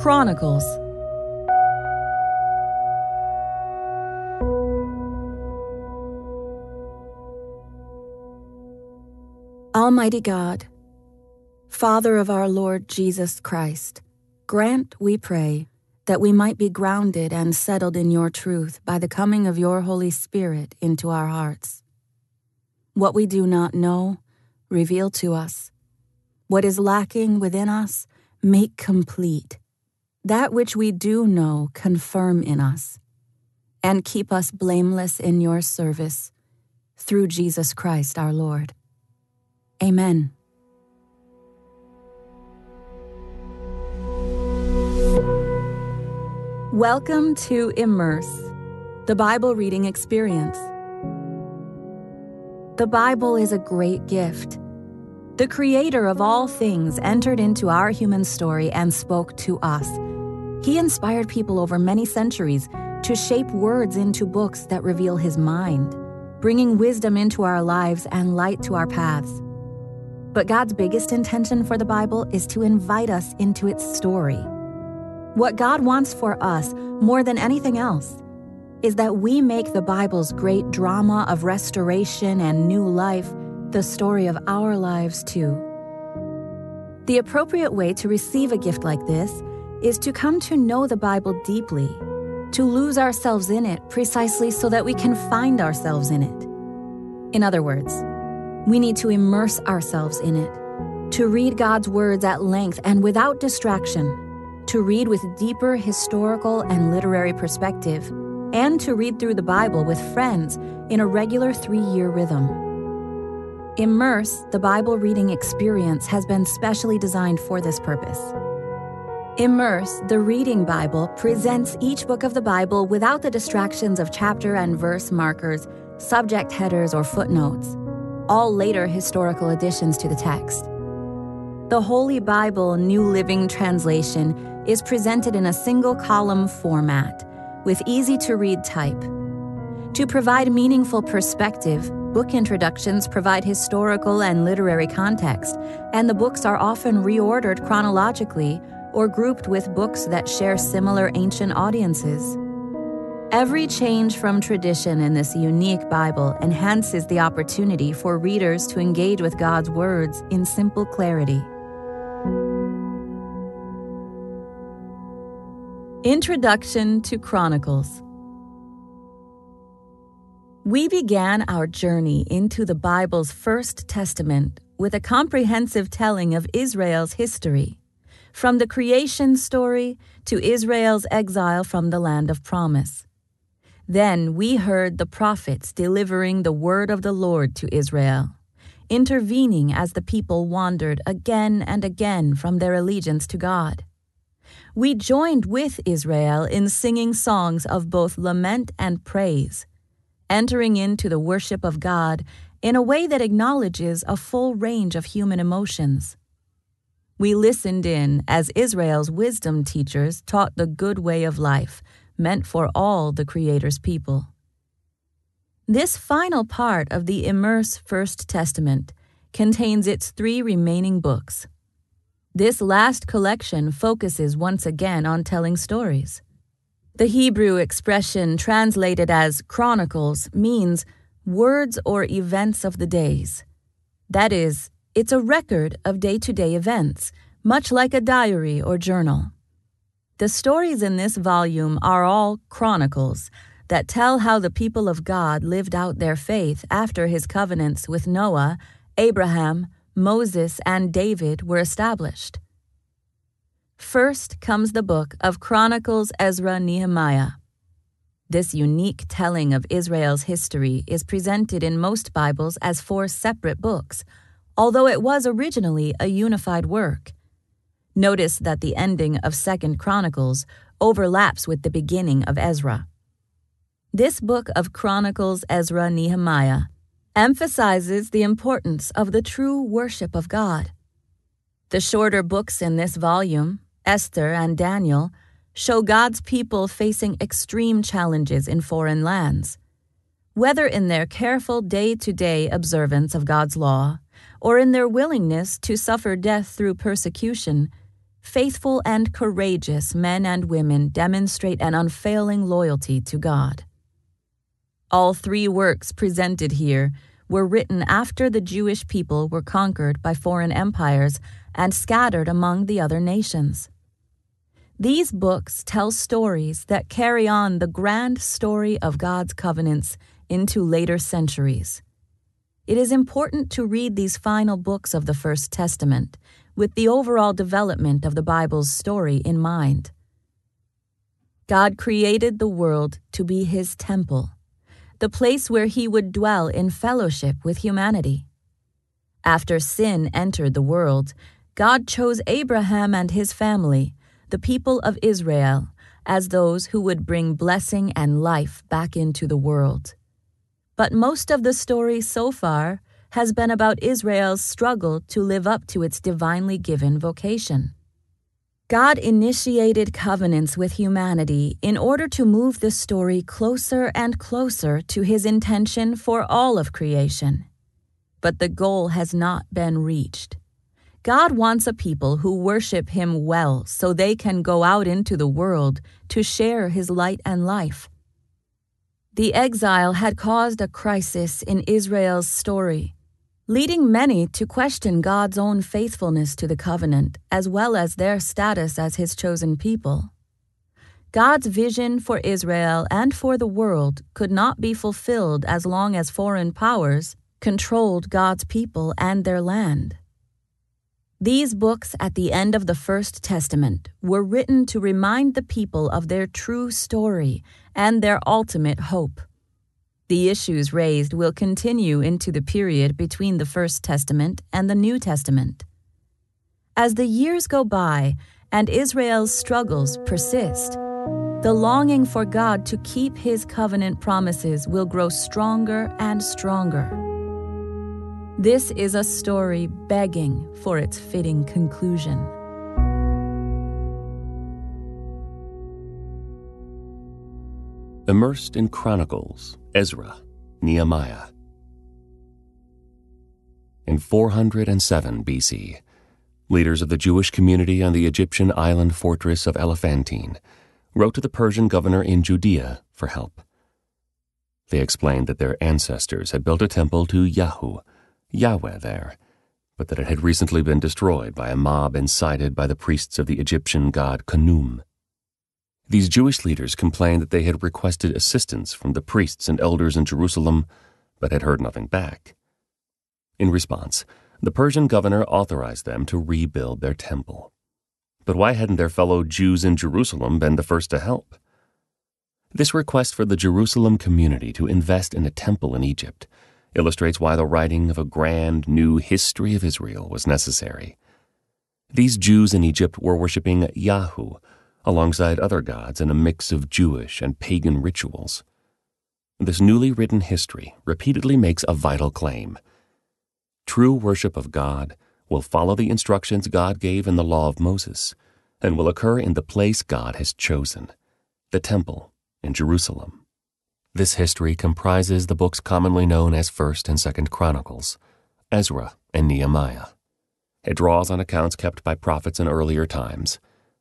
Chronicles Almighty God, Father of our Lord Jesus Christ, grant, we pray, that we might be grounded and settled in your truth by the coming of your Holy Spirit into our hearts. What we do not know, reveal to us. What is lacking within us, make complete. That which we do know, confirm in us. And keep us blameless in your service, through Jesus Christ our Lord. Amen. Welcome to Immerse, the Bible reading experience. The Bible is a great gift. The Creator of all things entered into our human story and spoke to us. He inspired people over many centuries to shape words into books that reveal His mind, bringing wisdom into our lives and light to our paths. But God's biggest intention for the Bible is to invite us into its story what God wants for us more than anything else is that we make the Bible's great drama of restoration and new life the story of our lives too. The appropriate way to receive a gift like this is to come to know the Bible deeply, to lose ourselves in it precisely so that we can find ourselves in it. In other words, we need to immerse ourselves in it, to read God's words at length and without distraction to read with deeper historical and literary perspective, and to read through the Bible with friends in a regular three year rhythm. Immerse, the Bible reading experience, has been specially designed for this purpose. Immerse, the Reading Bible, presents each book of the Bible without the distractions of chapter and verse markers, subject headers, or footnotes, all later historical additions to the text. The Holy Bible New Living Translation is presented in a single column format with easy to read type. To provide meaningful perspective, book introductions provide historical and literary context, and the books are often reordered chronologically or grouped with books that share similar ancient audiences. Every change from tradition in this unique Bible enhances the opportunity for readers to engage with God's words in simple clarity. Introduction to Chronicles We began our journey into the Bible's First Testament with a comprehensive telling of Israel's history, from the creation story to Israel's exile from the land of promise. Then we heard the prophets delivering the word of the Lord to Israel, intervening as the people wandered again and again from their allegiance to God we joined with Israel in singing songs of both lament and praise, entering into the worship of God in a way that acknowledges a full range of human emotions. We listened in as Israel's wisdom teachers taught the good way of life, meant for all the Creator's people. This final part of the Immerse First Testament contains its three remaining books. This last collection focuses once again on telling stories. The Hebrew expression translated as chronicles means words or events of the days. That is, it's a record of day to day events, much like a diary or journal. The stories in this volume are all chronicles that tell how the people of God lived out their faith after his covenants with Noah, Abraham, Moses, and David were established. First comes the book of Chronicles Ezra Nehemiah. This unique telling of Israel's history is presented in most Bibles as four separate books, although it was originally a unified work. Notice that the ending of 2nd Chronicles overlaps with the beginning of Ezra. This book of Chronicles Ezra Nehemiah emphasizes the importance of the true worship of God. The shorter books in this volume, Esther and Daniel, show God's people facing extreme challenges in foreign lands. Whether in their careful day to day observance of God's law, or in their willingness to suffer death through persecution, faithful and courageous men and women demonstrate an unfailing loyalty to God. All three works presented here were written after the Jewish people were conquered by foreign empires and scattered among the other nations. These books tell stories that carry on the grand story of God's covenants into later centuries. It is important to read these final books of the First Testament with the overall development of the Bible's story in mind. God created the world to be His temple, the place where He would dwell in fellowship with humanity. After sin entered the world, God chose Abraham and his family, the people of Israel, as those who would bring blessing and life back into the world. But most of the story so far has been about Israel's struggle to live up to its divinely given vocation. God initiated covenants with humanity in order to move the story closer and closer to his intention for all of creation. But the goal has not been reached. God wants a people who worship Him well so they can go out into the world to share His light and life. The exile had caused a crisis in Israel's story, leading many to question God's own faithfulness to the covenant as well as their status as His chosen people. God's vision for Israel and for the world could not be fulfilled as long as foreign powers controlled God's people and their land. These books at the end of the First Testament were written to remind the people of their true story and their ultimate hope. The issues raised will continue into the period between the First Testament and the New Testament. As the years go by and Israel's struggles persist, the longing for God to keep his covenant promises will grow stronger and stronger. This is a story begging for its fitting conclusion. Immersed in Chronicles, Ezra, Nehemiah. In 407 BC, leaders of the Jewish community on the Egyptian island fortress of Elephantine wrote to the Persian governor in Judea for help. They explained that their ancestors had built a temple to Yahu, Yahweh there, but that it had recently been destroyed by a mob incited by the priests of the Egyptian god Khnum. These Jewish leaders complained that they had requested assistance from the priests and elders in Jerusalem, but had heard nothing back. In response, the Persian governor authorized them to rebuild their temple. But why hadn't their fellow Jews in Jerusalem been the first to help? This request for the Jerusalem community to invest in a temple in Egypt illustrates why the writing of a grand new history of Israel was necessary. These Jews in Egypt were worshiping Yahu alongside other gods in a mix of Jewish and pagan rituals. This newly written history repeatedly makes a vital claim. True worship of God will follow the instructions God gave in the law of Moses and will occur in the place God has chosen, the temple in Jerusalem. This history comprises the books commonly known as 1st and 2nd Chronicles, Ezra, and Nehemiah. It draws on accounts kept by prophets in earlier times,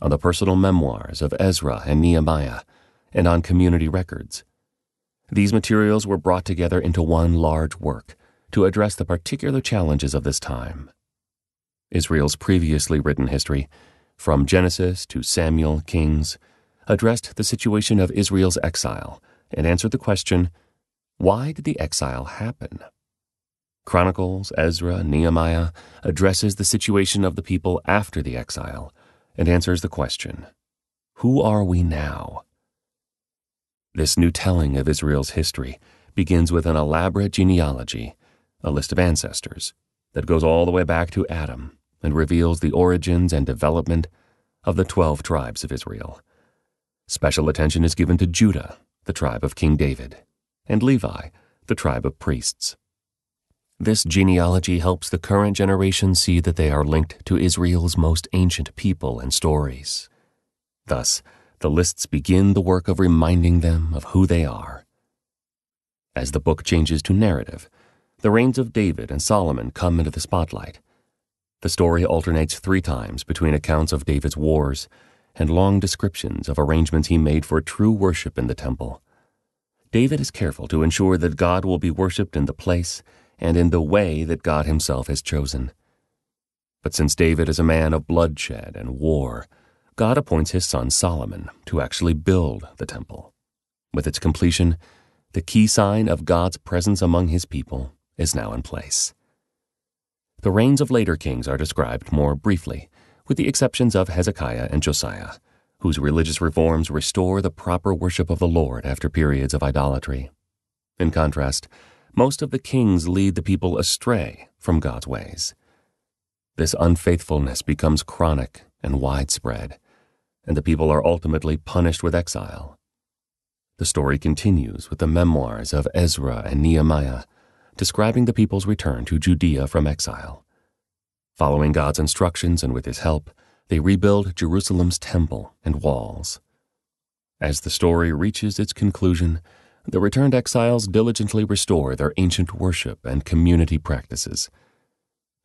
on the personal memoirs of Ezra and Nehemiah, and on community records. These materials were brought together into one large work to address the particular challenges of this time. Israel's previously written history, from Genesis to Samuel, Kings, addressed the situation of Israel's exile and answered the question why did the exile happen? Chronicles, Ezra, Nehemiah addresses the situation of the people after the exile and answers the question Who are we now? This new telling of Israel's history begins with an elaborate genealogy, a list of ancestors, that goes all the way back to Adam and reveals the origins and development of the twelve tribes of Israel. Special attention is given to Judah the tribe of King David, and Levi, the tribe of priests. This genealogy helps the current generation see that they are linked to Israel's most ancient people and stories. Thus, the lists begin the work of reminding them of who they are. As the book changes to narrative, the reigns of David and Solomon come into the spotlight. The story alternates three times between accounts of David's wars and long descriptions of arrangements he made for true worship in the temple. David is careful to ensure that God will be worshipped in the place and in the way that God himself has chosen. But since David is a man of bloodshed and war, God appoints his son Solomon to actually build the temple. With its completion, the key sign of God's presence among his people is now in place. The reigns of later kings are described more briefly, with the exceptions of Hezekiah and Josiah, whose religious reforms restore the proper worship of the Lord after periods of idolatry. In contrast, most of the kings lead the people astray from God's ways. This unfaithfulness becomes chronic and widespread, and the people are ultimately punished with exile. The story continues with the memoirs of Ezra and Nehemiah, describing the people's return to Judea from exile. Following God's instructions and with his help, they rebuild Jerusalem's temple and walls. As the story reaches its conclusion, the returned exiles diligently restore their ancient worship and community practices.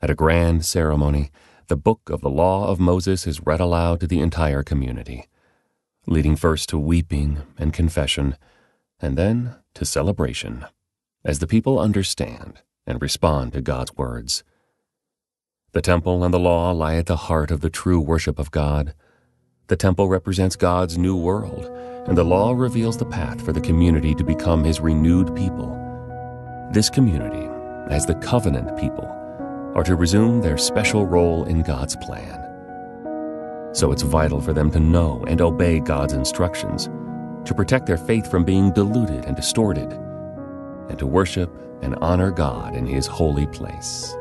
At a grand ceremony, the book of the law of Moses is read aloud to the entire community, leading first to weeping and confession, and then to celebration as the people understand and respond to God's words. The temple and the law lie at the heart of the true worship of God. The temple represents God's new world, and the law reveals the path for the community to become His renewed people. This community, as the covenant people, are to resume their special role in God's plan. So it's vital for them to know and obey God's instructions, to protect their faith from being diluted and distorted and to worship and honor God in His holy place.